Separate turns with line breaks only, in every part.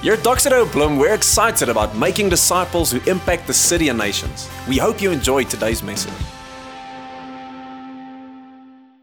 Here at Doxedo Bloom, we're excited about making disciples who impact the city and nations. We hope you enjoy today's message.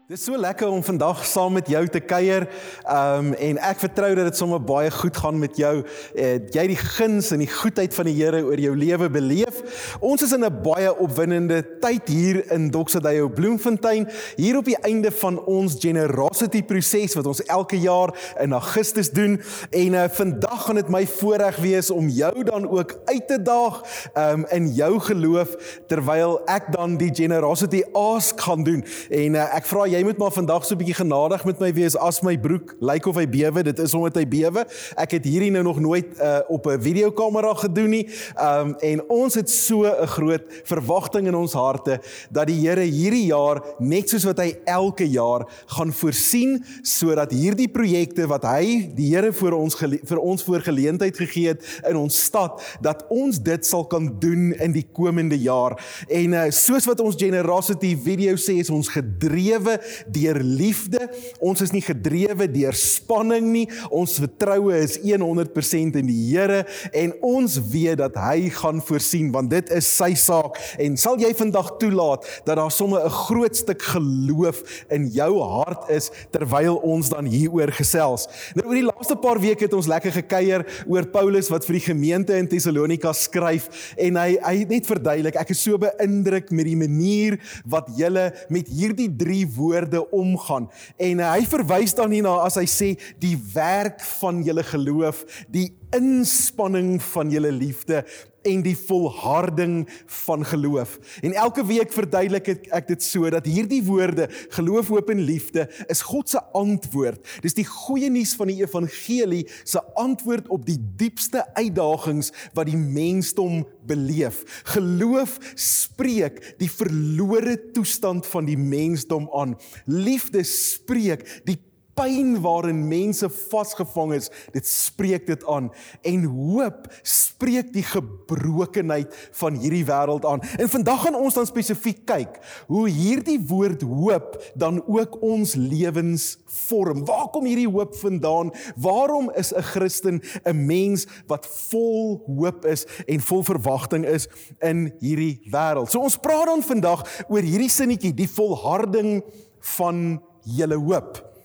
Dit is so lekker om vandag saam met jou te kuier. Um en ek vertrou dat dit sommer baie goed gaan met jou. Uh, jy die guns en die goedheid van die Here oor jou lewe beleef. Ons is in 'n baie opwindende tyd hier in Doxedayo Bloemfontein, hier op die einde van ons generosity proses wat ons elke jaar in Augustus doen. En uh, vandag gaan dit my voorreg wees om jou dan ook uit te daag um in jou geloof terwyl ek dan die generosity ask gaan doen. En uh, ek vra jy moet maar vandag so 'n bietjie genadig met my wees as my broek lyk like of hy bewe. Dit is omdat hy bewe. Ek het hierdie nou nog nooit uh, op 'n videokamera gedoen nie. Um en ons het so 'n groot verwagting in ons harte dat die Here hierdie jaar net soos wat hy elke jaar gaan voorsien sodat hierdie projekte wat hy die Here vir ons vir ons voorgeleentheid gegee het in ons stad dat ons dit sal kan doen in die komende jaar. En uh, soos wat ons generosity video sê is ons gedrewe deur liefde. Ons is nie gedrewe deur spanning nie. Ons vertroue is 100% in die Here en ons weet dat hy gaan voorsien want dit is sy saak. En sal jy vandag toelaat dat daar sommer 'n groot stuk geloof in jou hart is terwyl ons dan hieroor gesels. Nou oor die laaste paar weke het ons lekker gekuier oor Paulus wat vir die gemeente in Tessalonika skryf en hy hy net verduidelik ek is so beïndruk met die manier wat julle met hierdie drie woorde woorde omgaan. En hy verwys dan hierna as hy sê die werk van julle geloof, die inspanning van julle liefde en die volharding van geloof. En elke week verduidelik ek, dit so dat hierdie woorde geloof, hoop en liefde is God se antwoord. Dis die goeie nuus van die evangelie se antwoord op die diepste uitdagings wat die mensdom beleef. Geloof spreek die verlore toestand van die mensdom aan. Liefde spreek die pyn waarin mense vasgevang is, dit spreek dit aan en hoop spreek die gebrokenheid van hierdie wêreld aan. En vandag gaan ons dan spesifiek kyk hoe hierdie woord hoop dan ook ons lewens vorm. Waar kom hierdie hoop vandaan? Waarom is 'n Christen 'n mens wat vol hoop is en vol verwagting is in hierdie wêreld? So ons praat dan vandag oor hierdie sinnetjie, die volharding van julle hoop.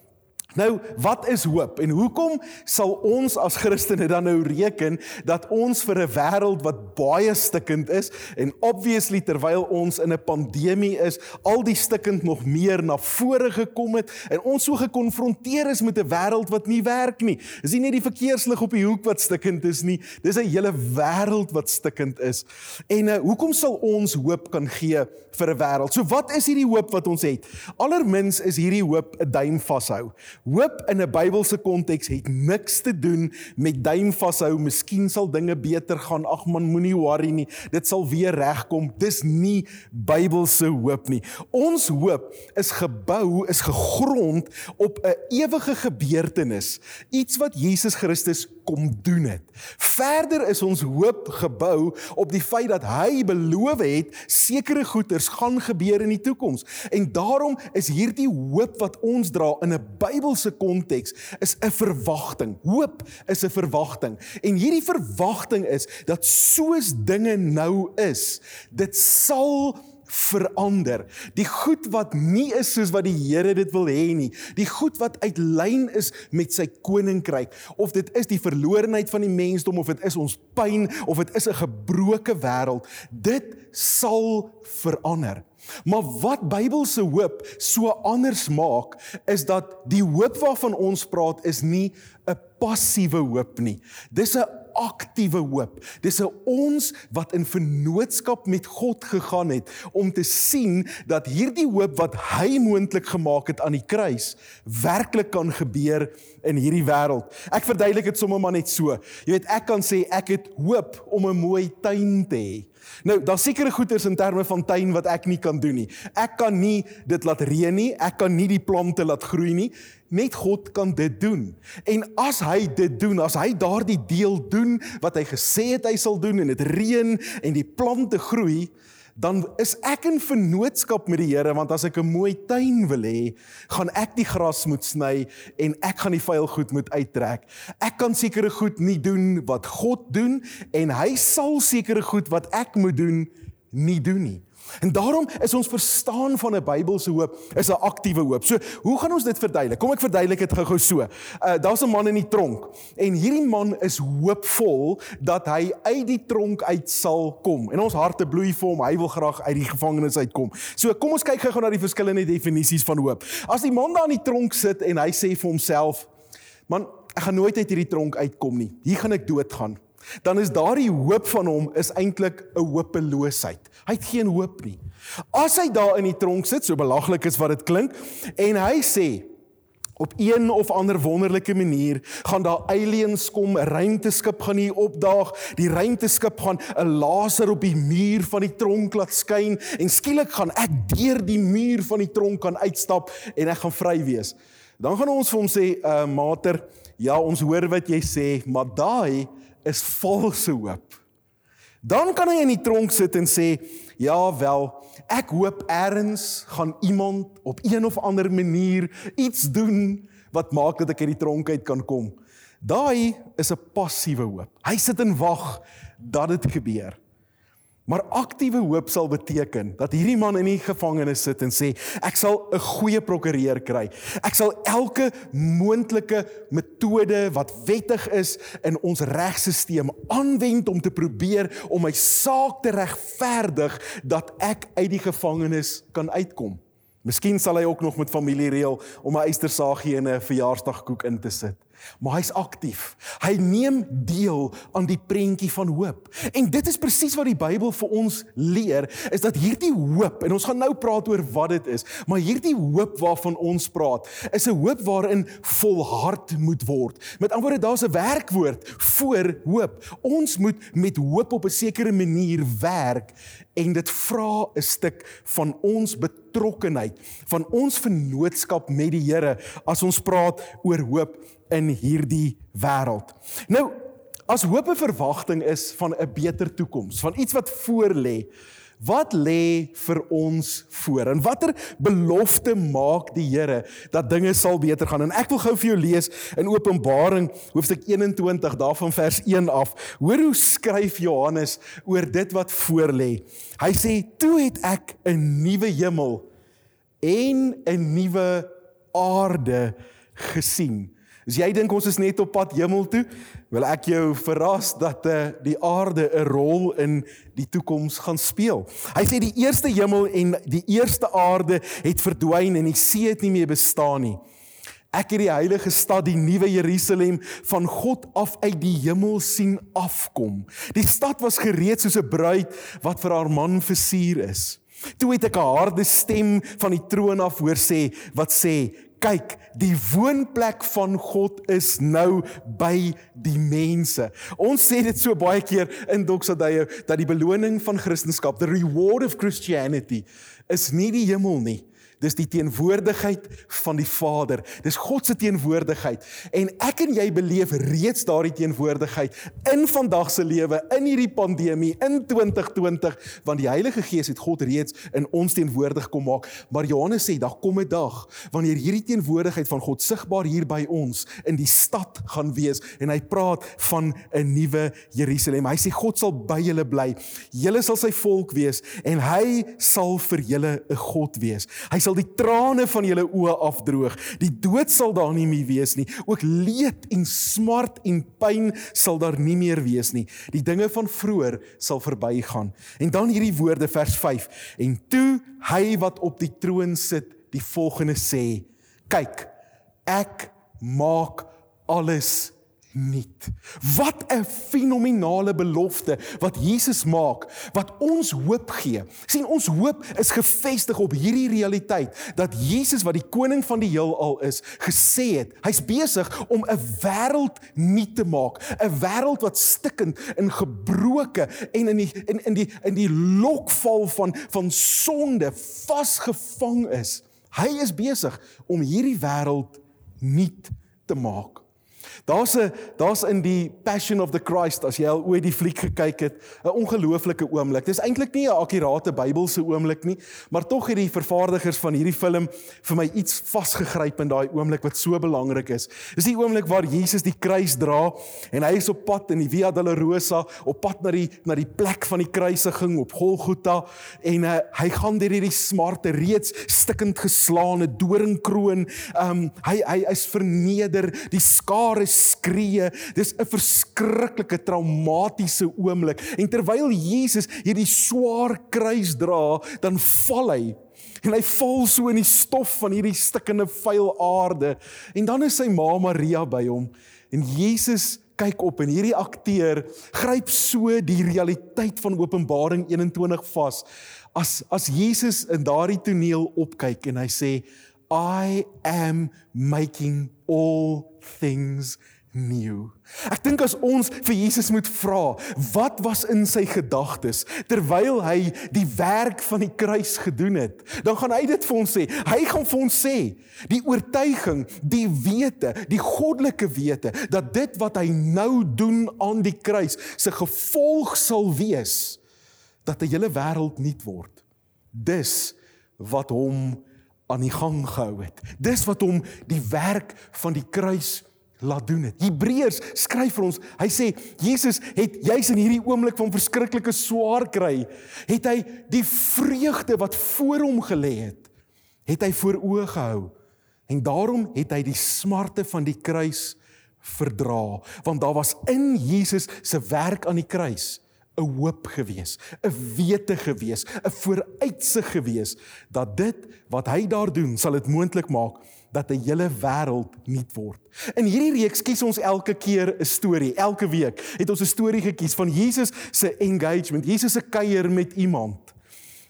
Nou, wat is hoop en hoekom sal ons as Christene dan nou reken dat ons vir 'n wêreld wat baie stikkend is en obviously terwyl ons in 'n pandemie is, al die stikkend nog meer na vore gekom het en ons so gekonfronteer is met 'n wêreld wat nie werk nie. Dis nie net die verkeerslig op die hoek wat stikkend is nie, dis 'n hele wêreld wat stikkend is. En uh, hoekom sal ons hoop kan gee vir 'n wêreld? So wat is hierdie hoop wat ons het? Allermins is hierdie hoop 'n duim vashou. Hoop in 'n Bybelse konteks het niks te doen met duim vashou. Miskien sal dinge beter gaan. Ag man, moenie worry nie. Dit sal weer regkom. Dis nie Bybelse hoop nie. Ons hoop is gebou, is gegrond op 'n ewige gebeurtenis. Iets wat Jesus Christus kom doen het. Verder is ons hoop gebou op die feit dat hy beloof het sekere goeders gaan gebeur in die toekoms. En daarom is hierdie hoop wat ons dra in 'n Bybel Bybelse konteks is 'n verwagting. Hoop is 'n verwagting. En hierdie verwagting is dat soos dinge nou is, dit sal verander. Die goed wat nie is soos wat die Here dit wil hê nie. Die goed wat uit lyn is met sy koninkryk. Of dit is die verlorenheid van die mensdom of dit is ons pyn of dit is 'n gebroke wêreld. Dit sal verander. Maar wat Bybelse hoop so anders maak, is dat die hoop waarvan ons praat is nie 'n passiewe hoop nie. Dis 'n aktiewe hoop. Dis 'n ons wat in vennootskap met God gegaan het om te sien dat hierdie hoop wat hy moontlik gemaak het aan die kruis werklik kan gebeur in hierdie wêreld. Ek verduidelik dit sommer maar net so. Jy weet, ek kan sê ek het hoop om 'n mooi tuin te hê. Nou, daar's sekere goeders in terme van tuin wat ek nie kan doen nie. Ek kan nie dit laat reën nie, ek kan nie die plante laat groei nie. Net God kan dit doen. En as hy dit doen, as hy daardie deel doen wat hy gesê het hy sal doen en dit reën en die plante groei, dan is ek in vennootskap met die Here want as ek 'n mooi tuin wil hê, gaan ek die gras moet sny en ek gaan die vuil goed moet uittrek. Ek kan sekere goed nie doen wat God doen en hy sal sekere goed wat ek moet doen nie doen nie. En daarom is ons verstaan van 'n Bybelse hoop is 'n aktiewe hoop. So, hoe gaan ons dit verduidelik? Kom ek verduidelik dit gou-gou so. Uh daar's 'n man in die tronk en hierdie man is hoopvol dat hy uit die tronk uit sal kom. En ons harte bloei vir hom. Hy wil graag uit die gevangenis uitkom. So, kom ons kyk gou-gou na die verskillende definisies van hoop. As die man daar in die tronk sit en hy sê vir homself: "Man, ek gaan nooit uit hierdie tronk uitkom nie. Hier gaan ek doodgaan." Dan is daardie hoop van hom is eintlik 'n hopeloosheid. Hy het geen hoop nie. As hy daar in die tronk sit, so belaglik is wat dit klink, en hy sê op een of ander wonderlike manier gaan daar aliens kom, 'n ruimteskip gaan hier opdaag, die ruimteskip gaan 'n laser op die muur van die tronk laat skyn en skielik gaan ek deur die muur van die tronk kan uitstap en ek gaan vry wees. Dan gaan ons vir hom sê, "Uh mater, ja, ons hoor wat jy sê, maar daai is valse hoop." Dan kan hy in die tronk sit en sê, "Ja wel, ek hoop eers gaan iemand op een of ander manier iets doen wat maak dat ek uit die tronk uit kan kom." Daai is 'n passiewe hoop. Hy sit en wag dat dit gebeur. Maar aktiewe hoop sal beteken dat hierdie man in die gevangenis sit en sê ek sal 'n goeie prokureur kry. Ek sal elke moontlike metode wat wettig is in ons regstelsel aanwend om te probeer om my saak te regverdig dat ek uit die gevangenis kan uitkom. Miskien sal hy ook nog met familie reël om 'n eystersaagie en 'n verjaarsdagkoek in te sit maar hy's aktief. Hy neem deel aan die prentjie van hoop. En dit is presies wat die Bybel vir ons leer, is dat hierdie hoop en ons gaan nou praat oor wat dit is, maar hierdie hoop waarvan ons praat, is 'n hoop waarin volhard moet word. Met ander woorde, daar's 'n werkwoord voor hoop. Ons moet met hoop op 'n sekere manier werk en dit vra 'n stuk van ons betrokkenheid, van ons vennootskap met die Here as ons praat oor hoop in hierdie wêreld. Nou, as hoop 'n verwagting is van 'n beter toekoms, van iets wat voorlê, wat lê vir ons voor? En watter belofte maak die Here dat dinge sal beter gaan? En ek wil gou vir jou lees in Openbaring hoofstuk 21 daarvan vers 1 af. Hoor hoe skryf Johannes oor dit wat voorlê. Hy sê: "Toe het ek 'n nuwe hemel en 'n nuwe aarde gesien." As jy dink ons is net op pad hemel toe, wil ek jou verras dat uh, die aarde 'n rol in die toekoms gaan speel. Hy sê die eerste hemel en die eerste aarde het verdwyn en die see het nie meer bestaan nie. Ek het die heilige stad, die nuwe Jerusalem van God af uit die hemel sien afkom. Die stad was gereed soos 'n bruid wat vir haar man versier is. Toe het ek 'n harde stem van die troon af hoor sê wat sê kyk, die woonplek van God is nou by die mense. Ons sê dit so baie keer in Doxadayo dat die beloning van Christendom, the reward of Christianity, is nie die hemel nie. Dis die teenwoordigheid van die Vader. Dis God se teenwoordigheid. En ek en jy beleef reeds daardie teenwoordigheid in vandag se lewe, in hierdie pandemie, in 2020, want die Heilige Gees het God reeds in ons teenwoordig kom maak. Maar Johannes sê, daar kom 'n dag wanneer hierdie teenwoordigheid van God sigbaar hier by ons in die stad gaan wees en hy praat van 'n nuwe Jerusalem. Hy sê God sal by julle bly. Julle sal sy volk wees en hy sal vir julle 'n God wees. Hy sal sal die trane van julle oë afdroog. Die dood sal daar nie meer wees nie. Ook leed en smart en pyn sal daar nie meer wees nie. Die dinge van vroeër sal verbygaan. En dan hierdie woorde vers 5. En toe hy wat op die troon sit, die volgende sê: Kyk, ek maak alles nuut. Wat 'n fenominale belofte wat Jesus maak, wat ons hoop gee. sien ons hoop is gefestig op hierdie realiteit dat Jesus wat die koning van die heelal is, gesê het, hy's besig om 'n wêreld nuut te maak, 'n wêreld wat stikkend en gebroke en in die in in die in die lokval van van sonde vasgevang is. Hy is besig om hierdie wêreld nuut te maak. Daar's 'n daar's in die Passion of the Christ as jy al ooit die fliek gekyk het, 'n ongelooflike oomblik. Dis eintlik nie 'n akkurate Bybelse oomblik nie, maar tog het die vervaardigers van hierdie film vir my iets vasgegryp in daai oomblik wat so belangrik is. Dis die oomblik waar Jesus die kruis dra en hy is op pad in die Via Dolorosa, op pad na die na die plek van die kruisiging op Golgotha en uh, hy gaan deur hierdie smarte reeds stikkend geslaane doringkroon. Um hy hy is verneder, die skare skree. Dis 'n verskriklike traumatiese oomblik. En terwyl Jesus hierdie swaar kruis dra, dan val hy en hy val so in die stof van hierdie stikkende vuil aarde. En dan is sy ma Maria by hom en Jesus kyk op en hierdie akteur gryp so die realiteit van Openbaring 21 vas. As as Jesus in daardie toneel opkyk en hy sê I am making all things new. Ek dink as ons vir Jesus moet vra, wat was in sy gedagtes terwyl hy die werk van die kruis gedoen het? Dan gaan hy dit vir ons sê. Hy gaan vir ons sê die oortuiging, die wete, die goddelike wete dat dit wat hy nou doen aan die kruis se gevolg sal wees dat 'n hele wêreld nuut word. Dis wat hom aan die gang gehou het. Dis wat hom die werk van die kruis laat doen het. Hebreërs skryf vir ons. Hy sê Jesus het juis in hierdie oomblik van verskriklike swaar kry, het hy die vreugde wat voor hom gelê het, het hy voor oë gehou. En daarom het hy die smarte van die kruis verdra, want daar was in Jesus se werk aan die kruis 'n hoop gewees, 'n wete gewees, 'n vooruitsig gewees dat dit wat hy daar doen, sal dit moontlik maak dat 'n hele wêreld nuut word. In hierdie reeks kies ons elke keer 'n storie. Elke week het ons 'n storie gekies van Jesus se engagement, Jesus se kuier met iemand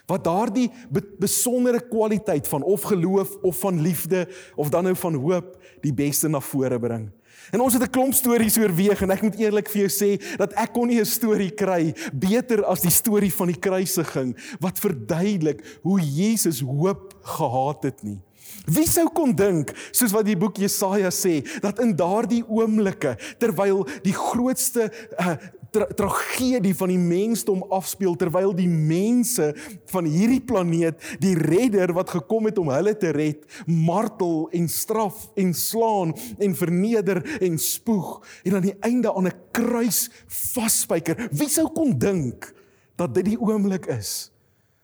wat daardie besondere kwaliteit van of geloof of van liefde of dan nou van hoop die beste na vore bring. En ons het 'n klomp stories oorweeg en ek moet eerlik vir jou sê dat ek kon nie 'n storie kry beter as die storie van die kruisiging wat verduidelik hoe Jesus hoop gehad het nie. Wie sou kon dink, soos wat die boek Jesaja sê, dat in daardie oomblikke terwyl die grootste uh, tra tragedie van die mensdom afspeel terwyl die mense van hierdie planeet die redder wat gekom het om hulle te red martel en straf en slaan en verneder en spoeg en aan die einde aan 'n kruis vasspyker. Wie sou kon dink dat dit die oomblik is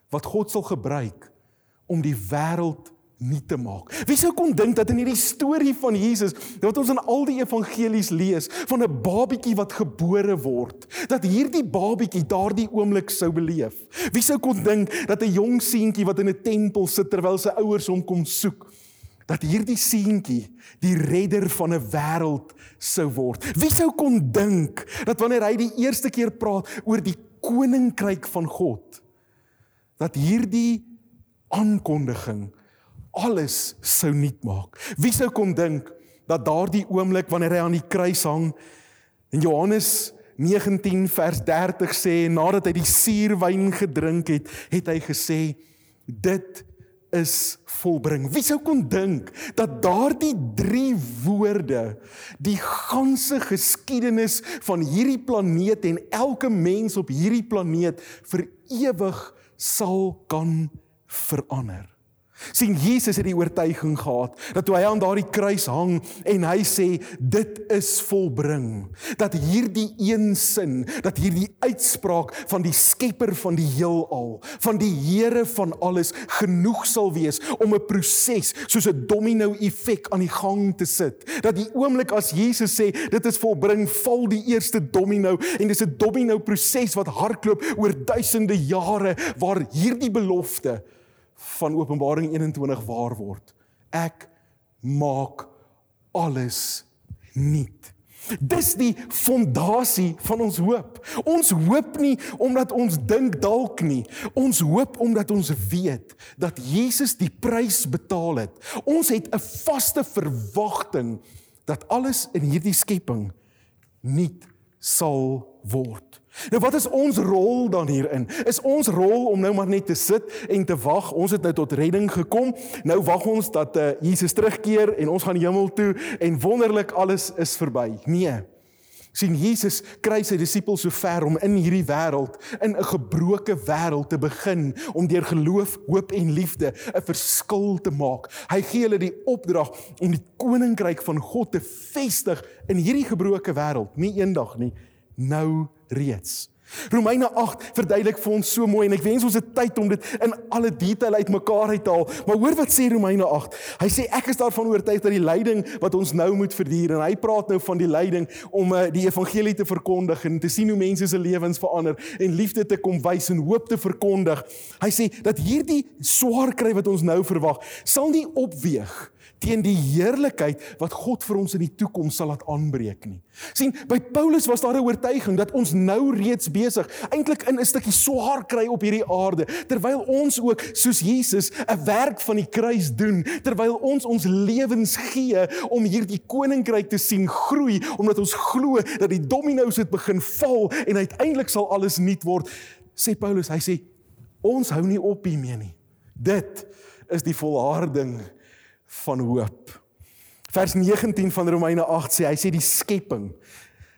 wat God sal gebruik om die wêreld nie te maak. Wie sou kon dink dat in hierdie storie van Jesus wat ons in al die evangelies lees van 'n babietjie wat gebore word, dat hierdie babietjie daardie oomblik sou beleef. Wie sou kon dink dat 'n jong seentjie wat in 'n tempel sit terwyl sy ouers hom kom soek, dat hierdie seentjie die redder van 'n wêreld sou word. Wie sou kon dink dat wanneer hy die eerste keer praat oor die koninkryk van God, dat hierdie aankondiging alles sou nuut maak. Wie sou kon dink dat daardie oomblik wanneer hy aan die kruis hang in Johannes 19 vers 30 sê nadat hy die suurwyn gedrink het, het hy gesê dit is volbring. Wie sou kon dink dat daardie drie woorde die ganse geskiedenis van hierdie planeet en elke mens op hierdie planeet vir ewig sal kan verander? Sien Jesus het die oortuiging gehad dat toe hy aan daardie kruis hang en hy sê dit is volbring. Dat hierdie een sin dat hierdie uitspraak van die skepper van die heelal van die Here van alles genoeg sal wees om 'n proses soos 'n domino effek aan die gang te sit. Dat die oomblik as Jesus sê dit is volbring val die eerste domino en dis 'n domino proses wat hardloop oor duisende jare waar hierdie belofte van Openbaring 21 waar word. Ek maak alles nuut. Dis die fondasie van ons hoop. Ons hoop nie omdat ons dink dalk nie. Ons hoop omdat ons weet dat Jesus die prys betaal het. Ons het 'n vaste verwagting dat alles in hierdie skepping nuut sal word. Nou wat is ons rol dan hierin? Is ons rol om nou maar net te sit en te wag? Ons het nou tot redding gekom. Nou wag ons dat uh, Jesus terugkeer en ons gaan hemel toe en wonderlik alles is verby. Nee sien Jesus kry sy disippels so ver om in hierdie wêreld in 'n gebroke wêreld te begin om deur geloof, hoop en liefde 'n verskil te maak. Hy gee hulle die opdrag om die koninkryk van God te vestig in hierdie gebroke wêreld, nie eendag nie, nou reeds. Romeine 8 verduidelik vir ons so mooi en ek wens ons het tyd om dit in alle detail uitmekaar uit te haal. Maar hoor wat sê Romeine 8. Hy sê ek is daarvan oortuig dat die lyding wat ons nou moet verduur en hy praat nou van die lyding om uh, die evangelie te verkondig en te sien hoe mense se lewens verander en liefde te kom wys en hoop te verkondig. Hy sê dat hierdie swaar kry wat ons nou verwag, sal nie opweeg teen die heerlikheid wat God vir ons in die toekoms sal laat aanbreek nie. sien, by Paulus was daar 'n oortuiging dat ons nou reeds besig eintlik in 'n stukkie swaar kry op hierdie aarde, terwyl ons ook soos Jesus 'n werk van die kruis doen, terwyl ons ons lewens gee om hierdie koninkryk te sien groei, omdat ons glo dat die dominos het begin val en uiteindelik sal alles nuut word. Sê Paulus, hy sê ons hou nie op hiermee nie. Dit is die volharding van hoop. Vers 19 van Romeine 8 sê hy sê die skepping.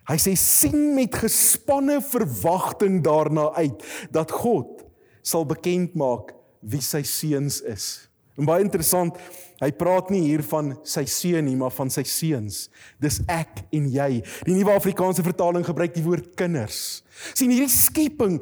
Hy sê sien met gespanne verwagting daarna uit dat God sal bekend maak wie sy seuns is. En baie interessant, hy praat nie hier van sy seun nie, maar van sy seuns. Dis ek en jy. Die Nuwe Afrikaanse vertaling gebruik die woord kinders sien hierdie skepping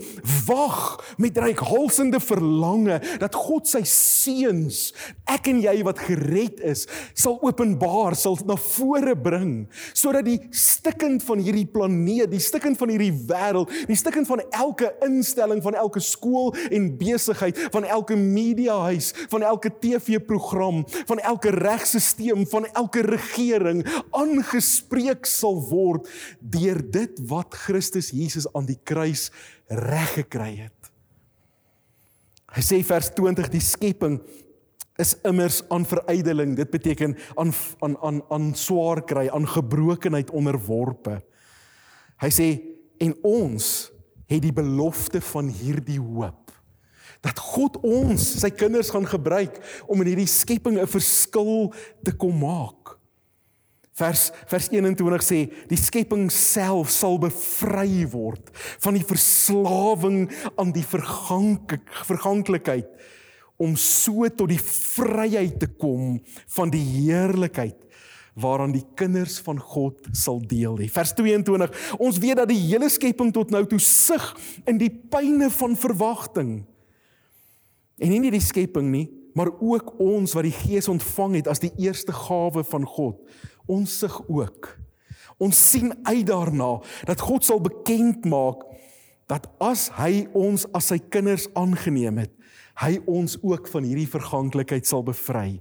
wag met reikhalsende verlange dat God sy seuns ek en jy wat gered is sal openbaar sal na vore bring sodat die stikkend van hierdie planeet die stikkend van hierdie wêreld die stikkend van elke instelling van elke skool en besigheid van elke mediahuis van elke TV-program van elke regstelsel van elke regering aangespreek sal word deur dit wat Christus Jesus aan die kruis reg gekry het. Hy sê vers 20 die skepping is immers aan verydeling. Dit beteken aan aan aan aan swaar kry, aan gebrokenheid onderworpe. Hy sê en ons het die belofte van hierdie hoop dat God ons, sy kinders gaan gebruik om in hierdie skepping 'n verskil te kom maak. Vers vers 21 sê die skepping self sal bevry word van die verslawing aan die vergank verganklikheid om so tot die vryheid te kom van die heerlikheid waaraan die kinders van God sal deel hê. Vers 22 ons weet dat die hele skepping tot nou toe sug in die pyne van verwagting. En nie net die skepping nie, maar ook ons wat die Gees ontvang het as die eerste gawe van God ons sig ook. Ons sien uit daarna dat God sal bekend maak dat as hy ons as sy kinders aangeneem het, hy ons ook van hierdie verganklikheid sal bevry.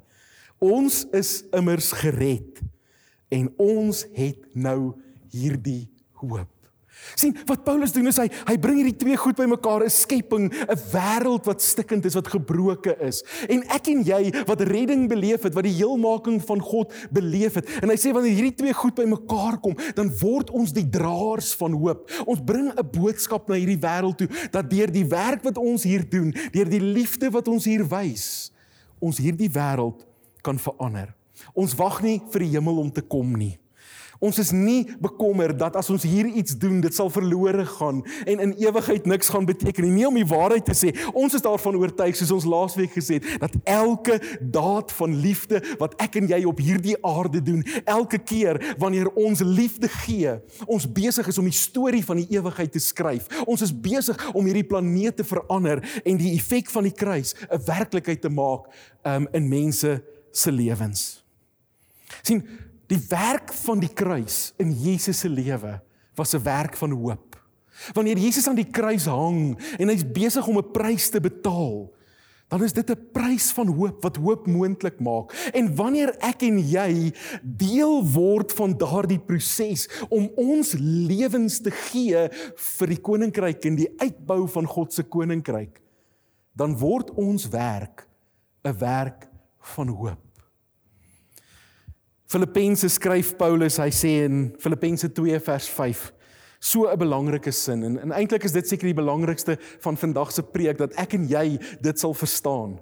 Ons is immers gered en ons het nou hierdie hoop sien wat Paulus doen is hy hy bring hierdie twee goed bymekaar 'n skepping 'n wêreld wat stikkend is wat gebroken is. En ek en jy wat redding beleef het wat die heelmaking van God beleef het en hy sê wanneer hierdie twee goed bymekaar kom dan word ons die draers van hoop. Ons bring 'n boodskap na hierdie wêreld toe dat deur die werk wat ons hier doen deur die liefde wat ons hier wys ons hierdie wêreld kan verander. Ons wag nie vir die hemel om te kom nie Ons is nie bekommerd dat as ons hier iets doen, dit sal verlore gaan en in ewigheid niks gaan beteken nie. Nie om die waarheid te sê, ons is daarvan oortuig soos ons laasweek gesê het, dat elke daad van liefde wat ek en jy op hierdie aarde doen, elke keer wanneer ons liefde gee, ons besig is om die storie van die ewigheid te skryf. Ons is besig om hierdie planeet te verander en die effek van die kruis 'n werklikheid te maak um, in mense se lewens. sien Die werk van die kruis in Jesus se lewe was 'n werk van hoop. Wanneer Jesus aan die kruis hang en hy's besig om 'n prys te betaal, dan is dit 'n prys van hoop wat hoop moontlik maak. En wanneer ek en jy deel word van daardie proses om ons lewens te gee vir die koninkryk en die uitbou van God se koninkryk, dan word ons werk 'n werk van hoop. Filippense skryf Paulus, hy sê in Filippense 2 vers 5. So 'n belangrike sin en, en eintlik is dit seker die belangrikste van vandag se preek dat ek en jy dit sal verstaan.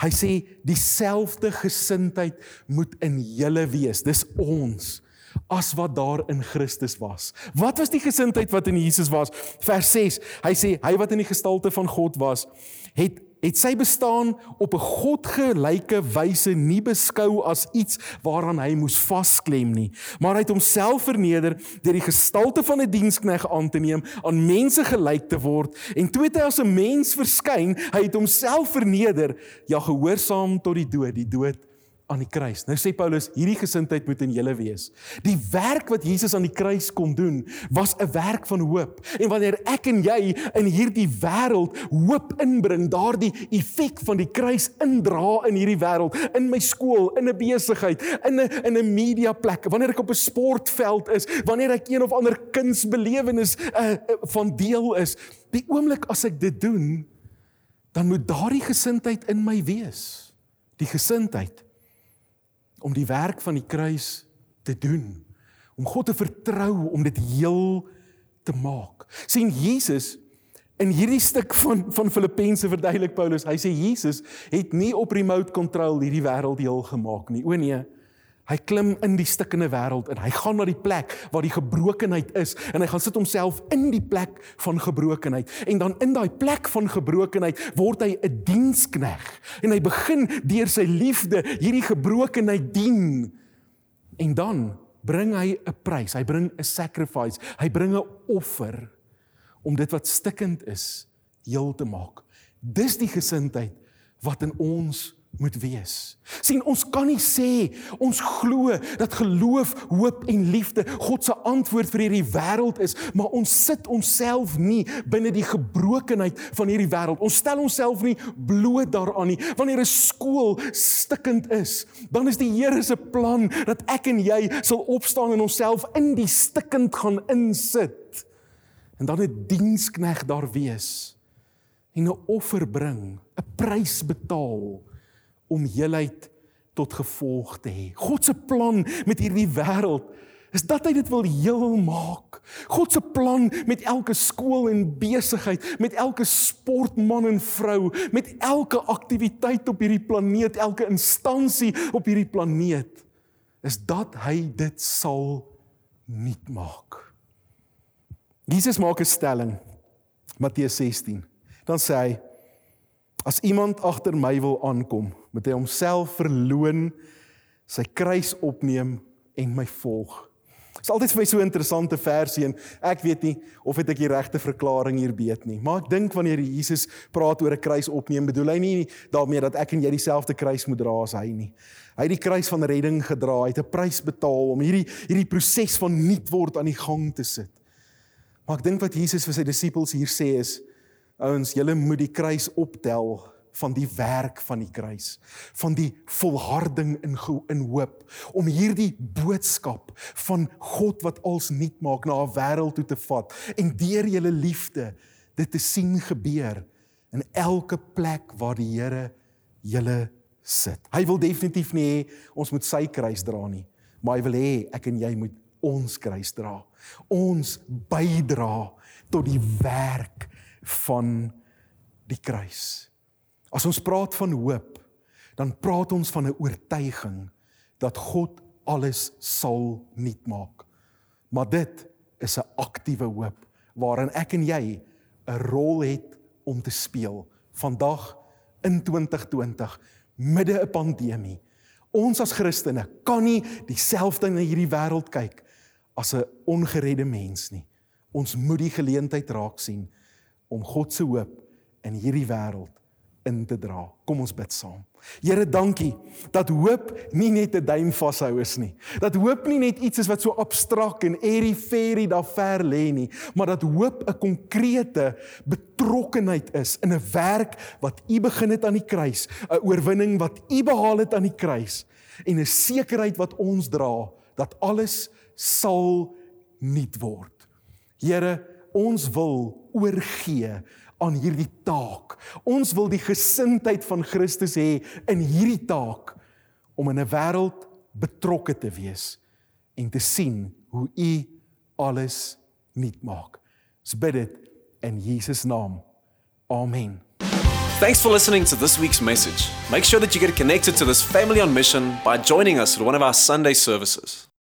Hy sê dieselfde gesindheid moet in julle wees. Dis ons as wat daar in Christus was. Wat was die gesindheid wat in Jesus was? Vers 6. Hy sê hy wat in die gestalte van God was, het het sy bestaan op 'n godgelyke wyse nie beskou as iets waaraan hy moes vasklem nie, maar hy het homself verneder deur die gestalte van 'n dienskneg aan te neem, aan mense gelyk te word en toe het hy as 'n mens verskyn, hy het homself verneder, ja gehoorsaam tot die dood, die dood aan die kruis. Nou sê Paulus, hierdie gesindheid moet in julle wees. Die werk wat Jesus aan die kruis kom doen, was 'n werk van hoop. En wanneer ek en jy in hierdie wêreld hoop inbring, daardie effek van die kruis indra in hierdie wêreld, in my skool, in 'n besigheid, in 'n in 'n media plek, wanneer ek op 'n sportveld is, wanneer ek een of ander kunsbelewenis uh, van deel is, die oomblik as ek dit doen, dan moet daardie gesindheid in my wees. Die gesindheid om die werk van die kruis te doen, om God te vertrou om dit heel te maak. sien Jesus in hierdie stuk van van Filippense verduidelik Paulus, hy sê Jesus het nie op remote control hierdie wêreld heel gemaak nie. O nee, Hy klim in die stikkende wêreld en hy gaan na die plek waar die gebrokenheid is en hy gaan sit homself in die plek van gebrokenheid. En dan in daai plek van gebrokenheid word hy 'n dienskneg en hy begin deur sy liefde hierdie gebrokenheid dien. En dan bring hy 'n prys hy bring 'n sacrifice hy bring 'n offer om dit wat stikkend is heel te maak. Dis die gesindheid wat in ons moet wees. sien ons kan nie sê ons glo dat geloof, hoop en liefde God se antwoord vir hierdie wêreld is, maar ons sit onsself nie binne die gebrokenheid van hierdie wêreld. Ons stel onsself nie bloot daaraan nie. Wanneer 'n skool stikkend is, dan is die Here se plan dat ek en jy sal opstaan en onsself in die stikkend gaan insit. En dan 'n dienskneg daar wees en 'n offer bring, 'n prys betaal om heelheid tot gevolg te hê. God se plan met hierdie wêreld is dat hy dit wil heel maak. God se plan met elke skool en besigheid, met elke sportman en vrou, met elke aktiwiteit op hierdie planeet, elke instansie op hierdie planeet is dat hy dit sal nuut maak. Jesus maak 'n stelling. Matteus 16. Dan sê hy: As iemand agter my wil aankom, moet hy homself verloon, sy kruis opneem en my volg. Dit is altyd vir my so 'n interessante versie en ek weet nie of ek die regte verklaring hier weet nie, maar ek dink wanneer Jesus praat oor 'n kruis opneem, bedoel hy nie daarmee dat ek en jy dieselfde kruis moet dra as hy nie. Hy het die kruis van redding gedra, hy het 'n prys betaal om hierdie hierdie proses van nuut word aan die gang te sit. Maar ek dink wat Jesus vir sy disippels hier sê is ouens, julle moet die kruis optel van die werk van die kruis, van die volharding in in hoop om hierdie boodskap van God wat ons nuut maak na 'n wêreld toe te vat en deur julle liefde dit te sien gebeur in elke plek waar die Here julle sit. Hy wil definitief nie hê ons moet sy kruis dra nie, maar hy wil hê ek en jy moet ons kruis dra. Ons bydra tot die werk van die kruis. As ons praat van hoop, dan praat ons van 'n oortuiging dat God alles sal nuut maak. Maar dit is 'n aktiewe hoop waarin ek en jy 'n rol het om te speel vandag in 2020 midde 'n pandemie. Ons as Christene kan nie dieselfde na hierdie wêreld kyk as 'n ongeredde mens nie. Ons moet die geleentheid raak sien om God se hoop in hierdie wêreld in te dra. Kom ons bid saam. Here, dankie dat hoop nie net 'n duim vashou is nie. Dat hoop nie net iets is wat so abstrakt en airy-fairy daar ver lê nie, maar dat hoop 'n konkrete betrokkenheid is in 'n werk wat U begin het aan die kruis, 'n oorwinning wat U behaal het aan die kruis en 'n sekerheid wat ons dra dat alles sal nuut word. Here, ons wil oorgee aan hierdie taak. Ons wil die gesindheid van Christus hê in hierdie taak om in 'n wêreld betrokke te wees en te sien hoe U alles nuut maak. Ons bid dit in Jesus naam. Amen.
Thanks for listening to this week's message. Make sure that you get connected to this family on mission by joining us at one of our Sunday services.